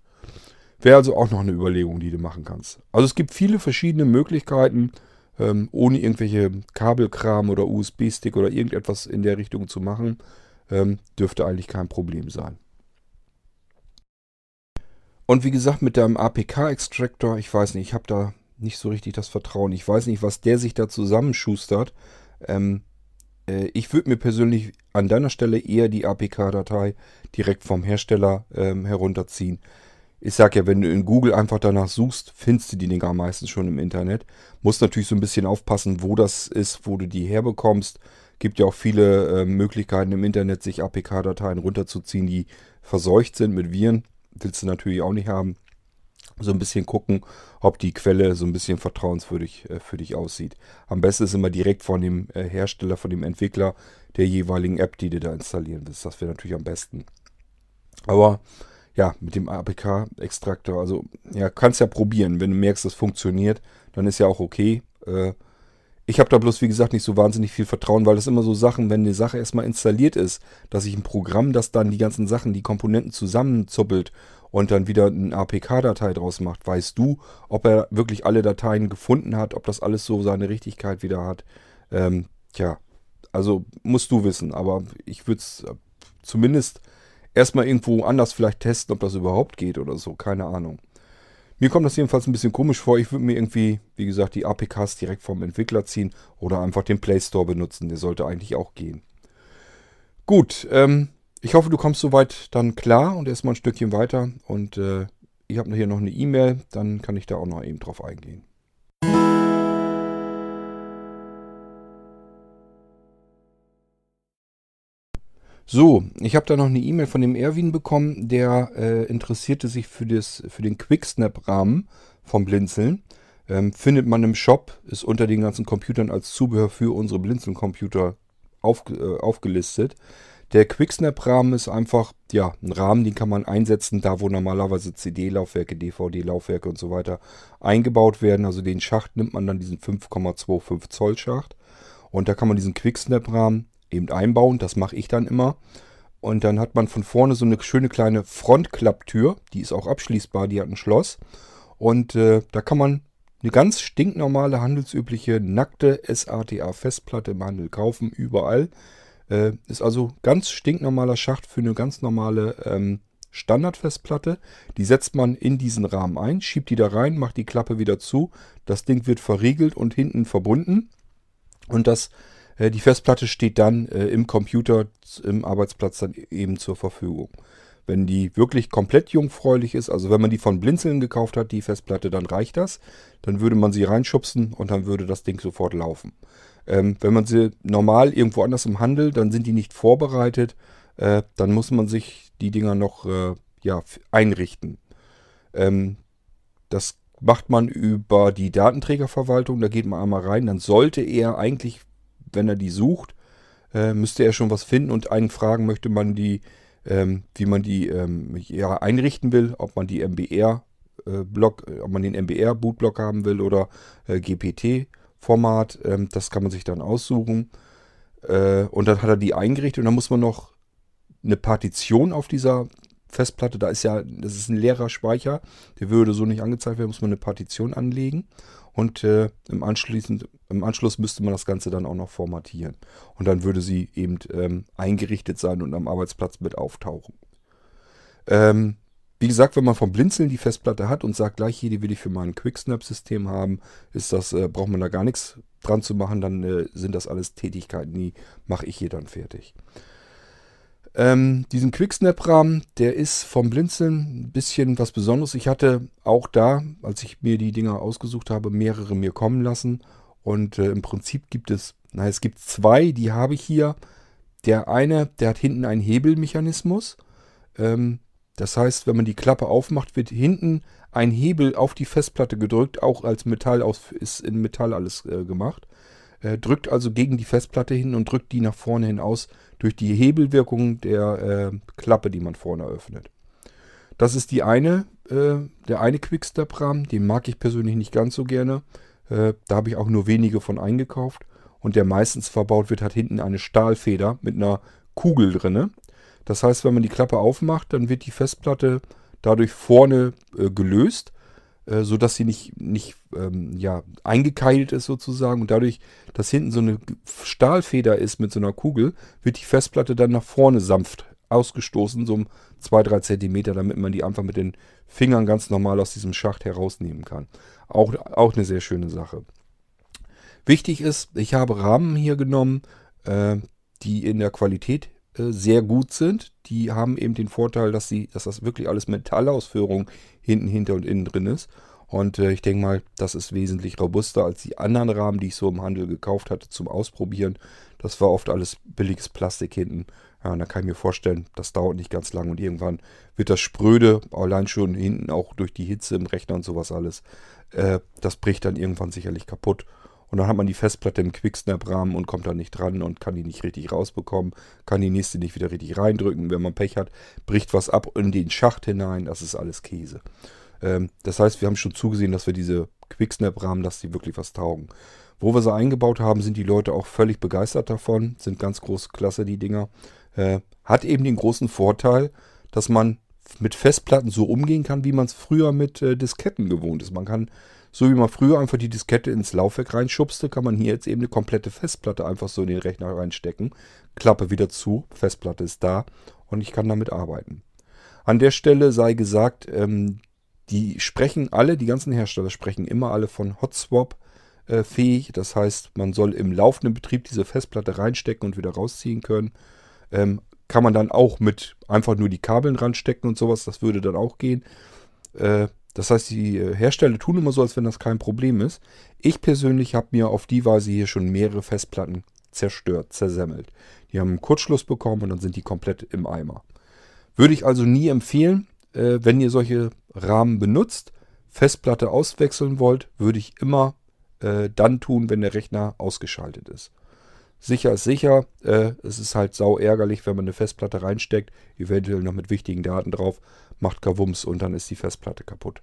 Wäre also auch noch eine Überlegung, die du machen kannst. Also es gibt viele verschiedene Möglichkeiten, ähm, ohne irgendwelche Kabelkram oder USB-Stick oder irgendetwas in der Richtung zu machen. Ähm, dürfte eigentlich kein Problem sein. Und wie gesagt, mit dem APK-Extractor, ich weiß nicht, ich habe da nicht so richtig das Vertrauen. Ich weiß nicht, was der sich da zusammenschustert. Ähm, äh, ich würde mir persönlich an deiner Stelle eher die APK-Datei direkt vom Hersteller ähm, herunterziehen. Ich sag ja, wenn du in Google einfach danach suchst, findest du die Dinger meistens schon im Internet. Musst natürlich so ein bisschen aufpassen, wo das ist, wo du die herbekommst. Gibt ja auch viele äh, Möglichkeiten im Internet, sich APK-Dateien runterzuziehen, die verseucht sind mit Viren willst du natürlich auch nicht haben. So ein bisschen gucken, ob die Quelle so ein bisschen vertrauenswürdig äh, für dich aussieht. Am besten ist immer direkt von dem äh, Hersteller, von dem Entwickler der jeweiligen App, die du da installieren willst. Das wäre natürlich am besten. Aber ja, mit dem APK-Extraktor, also ja, kannst ja probieren. Wenn du merkst, es funktioniert, dann ist ja auch okay. Äh, ich habe da bloß, wie gesagt, nicht so wahnsinnig viel Vertrauen, weil das immer so Sachen, wenn die Sache erstmal installiert ist, dass ich ein Programm, das dann die ganzen Sachen, die Komponenten zusammenzuppelt und dann wieder eine APK-Datei draus macht, weißt du, ob er wirklich alle Dateien gefunden hat, ob das alles so seine Richtigkeit wieder hat. Ähm, tja, also musst du wissen, aber ich würde es zumindest erstmal irgendwo anders vielleicht testen, ob das überhaupt geht oder so, keine Ahnung. Mir kommt das jedenfalls ein bisschen komisch vor. Ich würde mir irgendwie, wie gesagt, die APKs direkt vom Entwickler ziehen oder einfach den Play Store benutzen. Der sollte eigentlich auch gehen. Gut, ähm, ich hoffe, du kommst soweit dann klar und erstmal ein Stückchen weiter. Und äh, ich habe hier noch eine E-Mail, dann kann ich da auch noch eben drauf eingehen. So, ich habe da noch eine E-Mail von dem Erwin bekommen, der äh, interessierte sich für, das, für den Quicksnap-Rahmen vom Blinzeln. Ähm, findet man im Shop, ist unter den ganzen Computern als Zubehör für unsere Blinzeln-Computer auf, äh, aufgelistet. Der Quicksnap-Rahmen ist einfach ja, ein Rahmen, den kann man einsetzen, da wo normalerweise CD-Laufwerke, DVD-Laufwerke und so weiter eingebaut werden. Also den Schacht nimmt man dann diesen 5,25 Zoll Schacht und da kann man diesen Quicksnap-Rahmen eben einbauen. Das mache ich dann immer. Und dann hat man von vorne so eine schöne kleine Frontklapptür. Die ist auch abschließbar, die hat ein Schloss. Und äh, da kann man eine ganz stinknormale, handelsübliche, nackte SATA-Festplatte im Handel kaufen, überall. Äh, ist also ganz stinknormaler Schacht für eine ganz normale ähm, Standardfestplatte. Die setzt man in diesen Rahmen ein, schiebt die da rein, macht die Klappe wieder zu. Das Ding wird verriegelt und hinten verbunden. Und das die Festplatte steht dann äh, im Computer, im Arbeitsplatz dann eben zur Verfügung. Wenn die wirklich komplett jungfräulich ist, also wenn man die von Blinzeln gekauft hat, die Festplatte, dann reicht das. Dann würde man sie reinschubsen und dann würde das Ding sofort laufen. Ähm, wenn man sie normal irgendwo anders im Handel, dann sind die nicht vorbereitet. Äh, dann muss man sich die Dinger noch äh, ja, einrichten. Ähm, das macht man über die Datenträgerverwaltung. Da geht man einmal rein. Dann sollte er eigentlich, wenn er die sucht, äh, müsste er schon was finden und einen fragen, möchte man die, ähm, wie man die ähm, ja, einrichten will, ob man die MBR äh, Block, ob man den MBR Bootblock haben will oder äh, GPT Format. Ähm, das kann man sich dann aussuchen. Äh, und dann hat er die eingerichtet und dann muss man noch eine Partition auf dieser Festplatte, da ist ja, das ist ein leerer Speicher, der würde so nicht angezeigt werden, muss man eine Partition anlegen und äh, im, im Anschluss müsste man das Ganze dann auch noch formatieren. Und dann würde sie eben ähm, eingerichtet sein und am Arbeitsplatz mit auftauchen. Ähm, wie gesagt, wenn man vom Blinzeln die Festplatte hat und sagt, gleich hier, die will ich für mein Quicksnap-System haben, ist das, äh, braucht man da gar nichts dran zu machen, dann äh, sind das alles Tätigkeiten, die mache ich hier dann fertig. Ähm, diesen Quicksnap-Rahmen, der ist vom Blinzeln ein bisschen was Besonderes. Ich hatte auch da, als ich mir die Dinger ausgesucht habe, mehrere mir kommen lassen. Und äh, im Prinzip gibt es, na, es gibt zwei, die habe ich hier. Der eine, der hat hinten einen Hebelmechanismus. Ähm, das heißt, wenn man die Klappe aufmacht, wird hinten ein Hebel auf die Festplatte gedrückt, auch als Metall aus, ist in Metall alles äh, gemacht. Äh, drückt also gegen die Festplatte hin und drückt die nach vorne hin aus durch die Hebelwirkung der äh, Klappe, die man vorne öffnet. Das ist die eine, äh, der eine Quickstep-Rahmen, den mag ich persönlich nicht ganz so gerne. Äh, da habe ich auch nur wenige von eingekauft. Und der meistens verbaut wird, hat hinten eine Stahlfeder mit einer Kugel drinne. Das heißt, wenn man die Klappe aufmacht, dann wird die Festplatte dadurch vorne äh, gelöst, äh, sodass sie nicht, nicht ähm, ja, eingekeilt ist sozusagen. Und dadurch, dass hinten so eine Stahlfeder ist mit so einer Kugel, wird die Festplatte dann nach vorne sanft ausgestoßen, so um 2-3 Zentimeter, damit man die einfach mit den Fingern ganz normal aus diesem Schacht herausnehmen kann. Auch, auch eine sehr schöne Sache. Wichtig ist, ich habe Rahmen hier genommen, äh, die in der Qualität sehr gut sind. Die haben eben den Vorteil, dass, sie, dass das wirklich alles Metallausführung hinten, hinter und innen drin ist. Und äh, ich denke mal, das ist wesentlich robuster als die anderen Rahmen, die ich so im Handel gekauft hatte zum Ausprobieren. Das war oft alles billiges Plastik hinten. Ja, da kann ich mir vorstellen, das dauert nicht ganz lang und irgendwann wird das spröde, allein schon hinten auch durch die Hitze im Rechner und sowas alles. Äh, das bricht dann irgendwann sicherlich kaputt. Und dann hat man die Festplatte im Quicksnap-Rahmen und kommt da nicht dran und kann die nicht richtig rausbekommen, kann die nächste nicht wieder richtig reindrücken. Wenn man Pech hat, bricht was ab in den Schacht hinein. Das ist alles Käse. Ähm, das heißt, wir haben schon zugesehen, dass wir diese Quicksnap-Rahmen, dass die wirklich was taugen. Wo wir sie eingebaut haben, sind die Leute auch völlig begeistert davon. Sind ganz große Klasse, die Dinger. Äh, hat eben den großen Vorteil, dass man mit Festplatten so umgehen kann, wie man es früher mit äh, Disketten gewohnt ist. Man kann so wie man früher einfach die Diskette ins Laufwerk reinschubste, kann man hier jetzt eben eine komplette Festplatte einfach so in den Rechner reinstecken. Klappe wieder zu, Festplatte ist da und ich kann damit arbeiten. An der Stelle sei gesagt, ähm, die sprechen alle, die ganzen Hersteller sprechen immer alle von Hotswap äh, fähig. Das heißt, man soll im laufenden Betrieb diese Festplatte reinstecken und wieder rausziehen können. Ähm, kann man dann auch mit einfach nur die Kabeln ranstecken und sowas, das würde dann auch gehen. Äh, das heißt, die äh, Hersteller tun immer so, als wenn das kein Problem ist. Ich persönlich habe mir auf die Weise hier schon mehrere Festplatten zerstört, zersemmelt. Die haben einen Kurzschluss bekommen und dann sind die komplett im Eimer. Würde ich also nie empfehlen, äh, wenn ihr solche Rahmen benutzt, Festplatte auswechseln wollt, würde ich immer äh, dann tun, wenn der Rechner ausgeschaltet ist. Sicher ist sicher. Äh, es ist halt sau ärgerlich, wenn man eine Festplatte reinsteckt, eventuell noch mit wichtigen Daten drauf, macht Kavums und dann ist die Festplatte kaputt.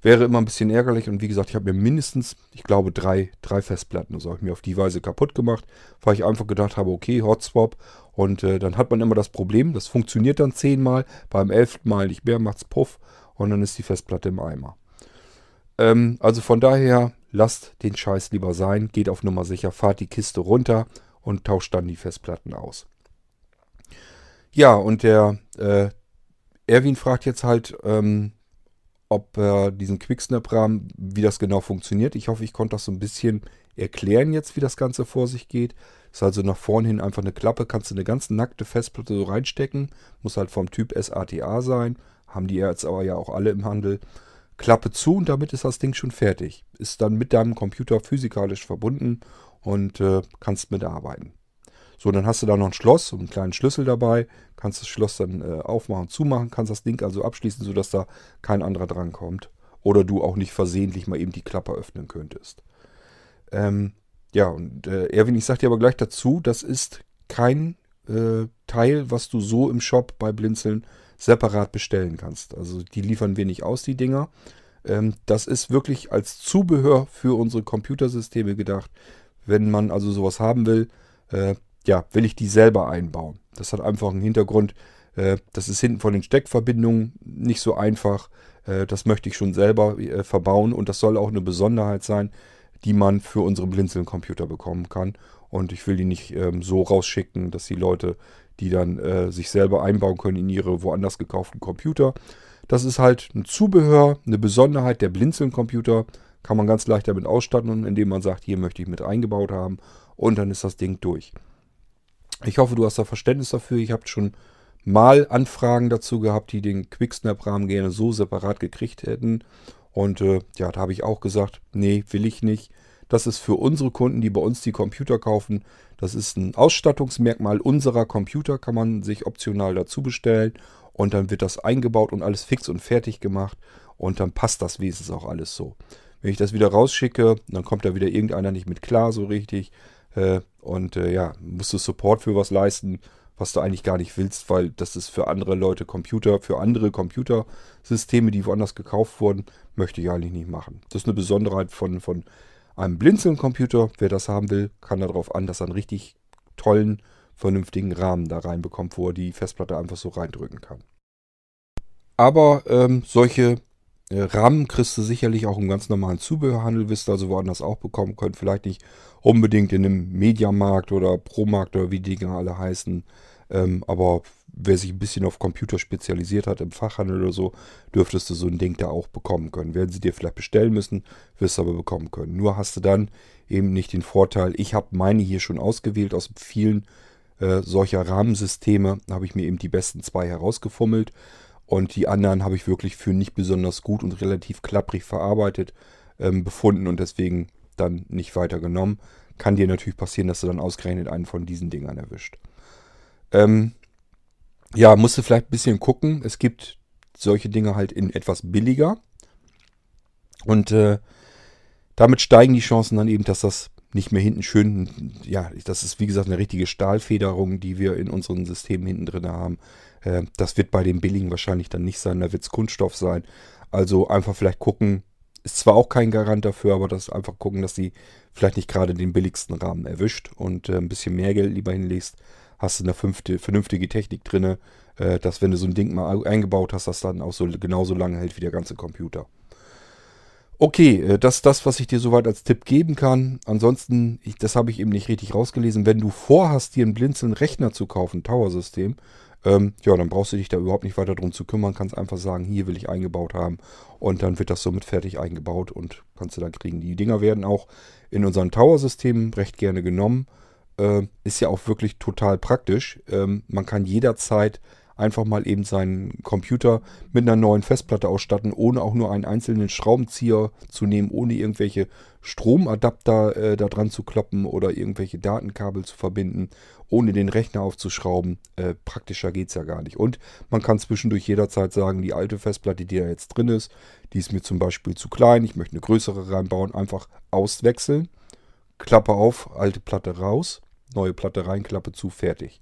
Wäre immer ein bisschen ärgerlich und wie gesagt, ich habe mir mindestens, ich glaube, drei, drei Festplatten, also habe ich mir auf die Weise kaputt gemacht, weil ich einfach gedacht habe, okay, Hotswap und äh, dann hat man immer das Problem, das funktioniert dann zehnmal, beim elften Mal nicht mehr, macht es Puff und dann ist die Festplatte im Eimer. Ähm, also von daher lasst den Scheiß lieber sein, geht auf Nummer sicher, fahrt die Kiste runter und tauscht dann die Festplatten aus. Ja, und der äh, Erwin fragt jetzt halt, ähm, ob er diesen Quicksnap-Rahmen, wie das genau funktioniert. Ich hoffe, ich konnte das so ein bisschen erklären jetzt, wie das Ganze vor sich geht. Ist also nach vorne hin einfach eine Klappe, kannst du eine ganz nackte Festplatte so reinstecken. Muss halt vom Typ SATA sein. Haben die jetzt aber ja auch alle im Handel. Klappe zu und damit ist das Ding schon fertig. Ist dann mit deinem Computer physikalisch verbunden und äh, kannst mitarbeiten. So, dann hast du da noch ein Schloss und einen kleinen Schlüssel dabei. Kannst das Schloss dann äh, aufmachen, zumachen, kannst das Ding also abschließen, sodass da kein anderer drankommt. oder du auch nicht versehentlich mal eben die Klappe öffnen könntest. Ähm, ja, und äh, Erwin, ich sag dir aber gleich dazu, das ist kein äh, Teil, was du so im Shop bei Blinzeln separat bestellen kannst. Also die liefern nicht aus, die Dinger. Ähm, das ist wirklich als Zubehör für unsere Computersysteme gedacht. Wenn man also sowas haben will, äh, ja, will ich die selber einbauen. Das hat einfach einen Hintergrund. Äh, das ist hinten von den Steckverbindungen nicht so einfach. Äh, das möchte ich schon selber verbauen und das soll auch eine Besonderheit sein, die man für unseren Blinzeln-Computer bekommen kann. Und ich will die nicht ähm, so rausschicken, dass die Leute die dann äh, sich selber einbauen können in ihre woanders gekauften Computer. Das ist halt ein Zubehör, eine Besonderheit der Blinzeln-Computer. Kann man ganz leicht damit ausstatten, indem man sagt, hier möchte ich mit eingebaut haben. Und dann ist das Ding durch. Ich hoffe, du hast da Verständnis dafür. Ich habe schon mal Anfragen dazu gehabt, die den Quicksnap-Rahmen gerne so separat gekriegt hätten. Und äh, ja, da habe ich auch gesagt, nee, will ich nicht. Das ist für unsere Kunden, die bei uns die Computer kaufen. Das ist ein Ausstattungsmerkmal unserer Computer, kann man sich optional dazu bestellen. Und dann wird das eingebaut und alles fix und fertig gemacht. Und dann passt das wesentlich auch alles so. Wenn ich das wieder rausschicke, dann kommt da wieder irgendeiner nicht mit klar so richtig. Äh, und äh, ja, musst du Support für was leisten, was du eigentlich gar nicht willst, weil das ist für andere Leute Computer, für andere Computersysteme, die woanders gekauft wurden, möchte ich eigentlich nicht machen. Das ist eine Besonderheit von, von einem Blinzeln-Computer. Wer das haben will, kann darauf an, dass er einen richtig tollen, vernünftigen Rahmen da reinbekommt, wo er die Festplatte einfach so reindrücken kann. Aber ähm, solche äh, Rahmen kriegst du sicherlich auch im ganz normalen Zubehörhandel, wirst du also woanders auch bekommen können. Vielleicht nicht unbedingt in einem Mediamarkt oder Promarkt oder wie die Dinger alle heißen. Ähm, aber wer sich ein bisschen auf Computer spezialisiert hat, im Fachhandel oder so, dürftest du so ein Ding da auch bekommen können. Werden sie dir vielleicht bestellen müssen, wirst du aber bekommen können. Nur hast du dann eben nicht den Vorteil, ich habe meine hier schon ausgewählt aus vielen äh, solcher Rahmensysteme, habe ich mir eben die besten zwei herausgefummelt und die anderen habe ich wirklich für nicht besonders gut und relativ klapprig verarbeitet ähm, befunden und deswegen dann nicht weiter genommen. Kann dir natürlich passieren, dass du dann ausgerechnet einen von diesen Dingern erwischt. Ähm, ja, musst du vielleicht ein bisschen gucken. Es gibt solche Dinge halt in etwas billiger. Und äh, damit steigen die Chancen dann eben, dass das nicht mehr hinten schön, ja, das ist wie gesagt eine richtige Stahlfederung, die wir in unseren Systemen hinten drin haben. Äh, das wird bei den billigen wahrscheinlich dann nicht sein, da wird es Kunststoff sein. Also einfach vielleicht gucken, ist zwar auch kein Garant dafür, aber das einfach gucken, dass sie vielleicht nicht gerade den billigsten Rahmen erwischt und äh, ein bisschen mehr Geld lieber hinlegst hast du eine fünfte, vernünftige Technik drin, äh, dass wenn du so ein Ding mal eingebaut hast, das dann auch so genauso lange hält wie der ganze Computer. Okay, äh, das ist das, was ich dir soweit als Tipp geben kann. Ansonsten, ich, das habe ich eben nicht richtig rausgelesen. Wenn du vorhast, dir einen Blinzeln-Rechner zu kaufen, Tower-System, ähm, ja, dann brauchst du dich da überhaupt nicht weiter drum zu kümmern. Kannst einfach sagen, hier will ich eingebaut haben. Und dann wird das somit fertig eingebaut und kannst du dann kriegen. Die Dinger werden auch in unseren Tower-Systemen recht gerne genommen äh, ist ja auch wirklich total praktisch. Ähm, man kann jederzeit einfach mal eben seinen Computer mit einer neuen Festplatte ausstatten, ohne auch nur einen einzelnen Schraubenzieher zu nehmen, ohne irgendwelche Stromadapter äh, da dran zu kloppen oder irgendwelche Datenkabel zu verbinden, ohne den Rechner aufzuschrauben. Äh, praktischer geht es ja gar nicht. Und man kann zwischendurch jederzeit sagen, die alte Festplatte, die da jetzt drin ist, die ist mir zum Beispiel zu klein, ich möchte eine größere reinbauen, einfach auswechseln. Klappe auf, alte Platte raus, neue Platte rein, Klappe zu, fertig.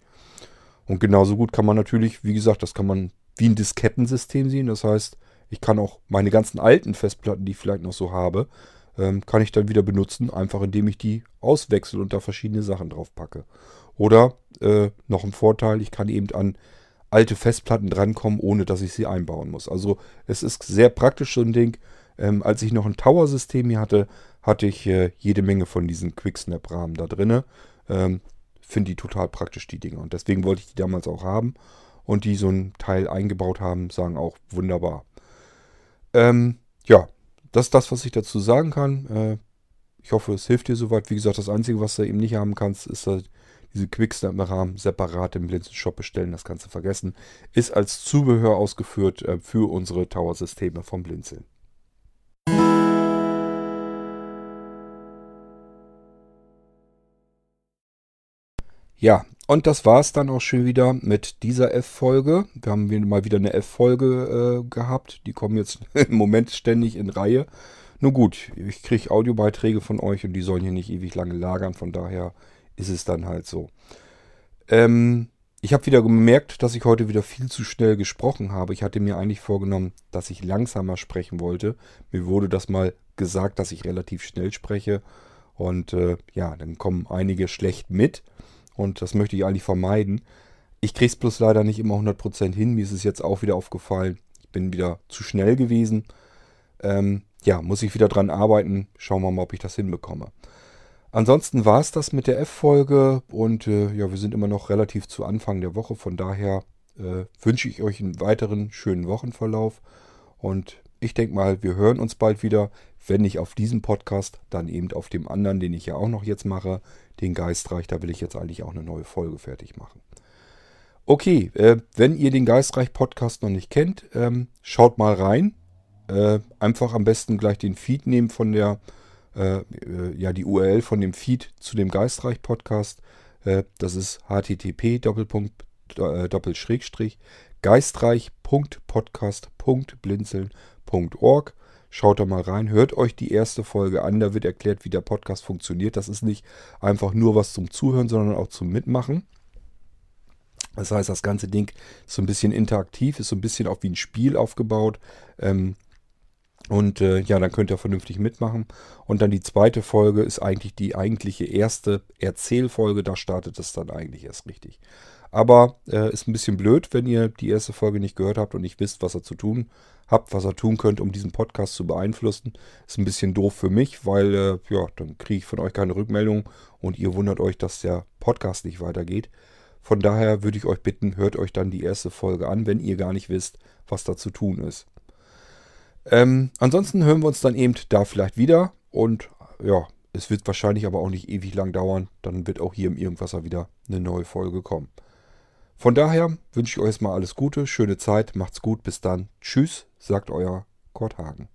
Und genauso gut kann man natürlich, wie gesagt, das kann man wie ein Diskettensystem sehen. Das heißt, ich kann auch meine ganzen alten Festplatten, die ich vielleicht noch so habe, ähm, kann ich dann wieder benutzen, einfach indem ich die auswechsel und da verschiedene Sachen drauf packe. Oder äh, noch ein Vorteil, ich kann eben an alte Festplatten drankommen, ohne dass ich sie einbauen muss. Also es ist sehr praktisch so ein Ding. Ähm, als ich noch ein Tower-System hier hatte, hatte ich äh, jede Menge von diesen Quicksnap-Rahmen da drinne. Ähm, Finde die total praktisch, die Dinger. Und deswegen wollte ich die damals auch haben. Und die so ein Teil eingebaut haben, sagen auch wunderbar. Ähm, ja, das ist das, was ich dazu sagen kann. Äh, ich hoffe, es hilft dir soweit. Wie gesagt, das Einzige, was du eben nicht haben kannst, ist halt diese Quicksnap-Rahmen separat im Blinzen-Shop bestellen. Das kannst du vergessen. Ist als Zubehör ausgeführt äh, für unsere Tower-Systeme vom Blinzeln. Ja, und das war es dann auch schon wieder mit dieser F-Folge. Wir haben mal wieder eine F-Folge äh, gehabt. Die kommen jetzt [laughs] im Moment ständig in Reihe. Nur gut, ich kriege Audiobeiträge von euch und die sollen hier nicht ewig lange lagern. Von daher ist es dann halt so. Ähm, ich habe wieder gemerkt, dass ich heute wieder viel zu schnell gesprochen habe. Ich hatte mir eigentlich vorgenommen, dass ich langsamer sprechen wollte. Mir wurde das mal gesagt, dass ich relativ schnell spreche. Und äh, ja, dann kommen einige schlecht mit. Und das möchte ich eigentlich vermeiden. Ich kriege es bloß leider nicht immer 100% hin. Mir ist es jetzt auch wieder aufgefallen. Ich bin wieder zu schnell gewesen. Ähm, ja, muss ich wieder dran arbeiten. Schauen wir mal, ob ich das hinbekomme. Ansonsten war es das mit der F-Folge und äh, ja, wir sind immer noch relativ zu Anfang der Woche. Von daher äh, wünsche ich euch einen weiteren schönen Wochenverlauf und ich denke mal, wir hören uns bald wieder. Wenn nicht auf diesem Podcast, dann eben auf dem anderen, den ich ja auch noch jetzt mache, den Geistreich. Da will ich jetzt eigentlich auch eine neue Folge fertig machen. Okay, äh, wenn ihr den Geistreich Podcast noch nicht kennt, ähm, schaut mal rein. Äh, einfach am besten gleich den Feed nehmen von der, äh, äh ja, die URL von dem Feed zu dem Geistreich Podcast. Äh, das ist http äh, geistreich.podcast.blinzeln.org. Schaut da mal rein, hört euch die erste Folge an, da wird erklärt, wie der Podcast funktioniert. Das ist nicht einfach nur was zum Zuhören, sondern auch zum Mitmachen. Das heißt, das ganze Ding ist so ein bisschen interaktiv, ist so ein bisschen auch wie ein Spiel aufgebaut. Ähm, und äh, ja, dann könnt ihr vernünftig mitmachen. Und dann die zweite Folge ist eigentlich die eigentliche erste Erzählfolge. Da startet es dann eigentlich erst richtig. Aber äh, ist ein bisschen blöd, wenn ihr die erste Folge nicht gehört habt und nicht wisst, was ihr zu tun habt, was ihr tun könnt, um diesen Podcast zu beeinflussen. Ist ein bisschen doof für mich, weil äh, ja, dann kriege ich von euch keine Rückmeldung und ihr wundert euch, dass der Podcast nicht weitergeht. Von daher würde ich euch bitten, hört euch dann die erste Folge an, wenn ihr gar nicht wisst, was da zu tun ist. Ähm, ansonsten hören wir uns dann eben da vielleicht wieder und ja, es wird wahrscheinlich aber auch nicht ewig lang dauern. Dann wird auch hier im Irgendwasser wieder eine neue Folge kommen. Von daher wünsche ich euch erstmal alles Gute, schöne Zeit, macht's gut, bis dann. Tschüss, sagt euer Kurt Hagen.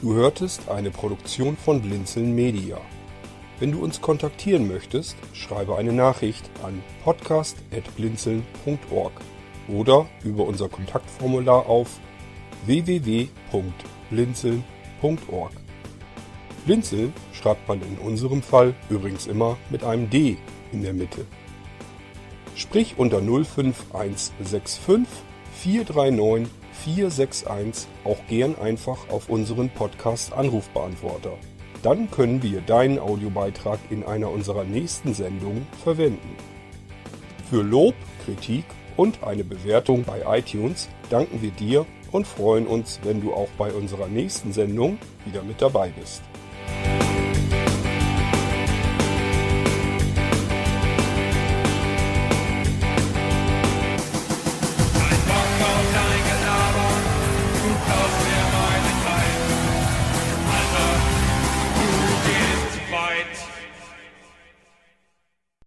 Du hörtest eine Produktion von Blinzeln Media. Wenn du uns kontaktieren möchtest, schreibe eine Nachricht an podcast.blinzeln.org oder über unser Kontaktformular auf www.blinzeln.org. Blinzeln schreibt man in unserem Fall übrigens immer mit einem D in der Mitte. Sprich unter 05165 439 461 auch gern einfach auf unseren Podcast Anrufbeantworter. Dann können wir deinen Audiobeitrag in einer unserer nächsten Sendungen verwenden. Für Lob, Kritik und eine Bewertung bei iTunes danken wir dir und freuen uns, wenn du auch bei unserer nächsten Sendung wieder mit dabei bist.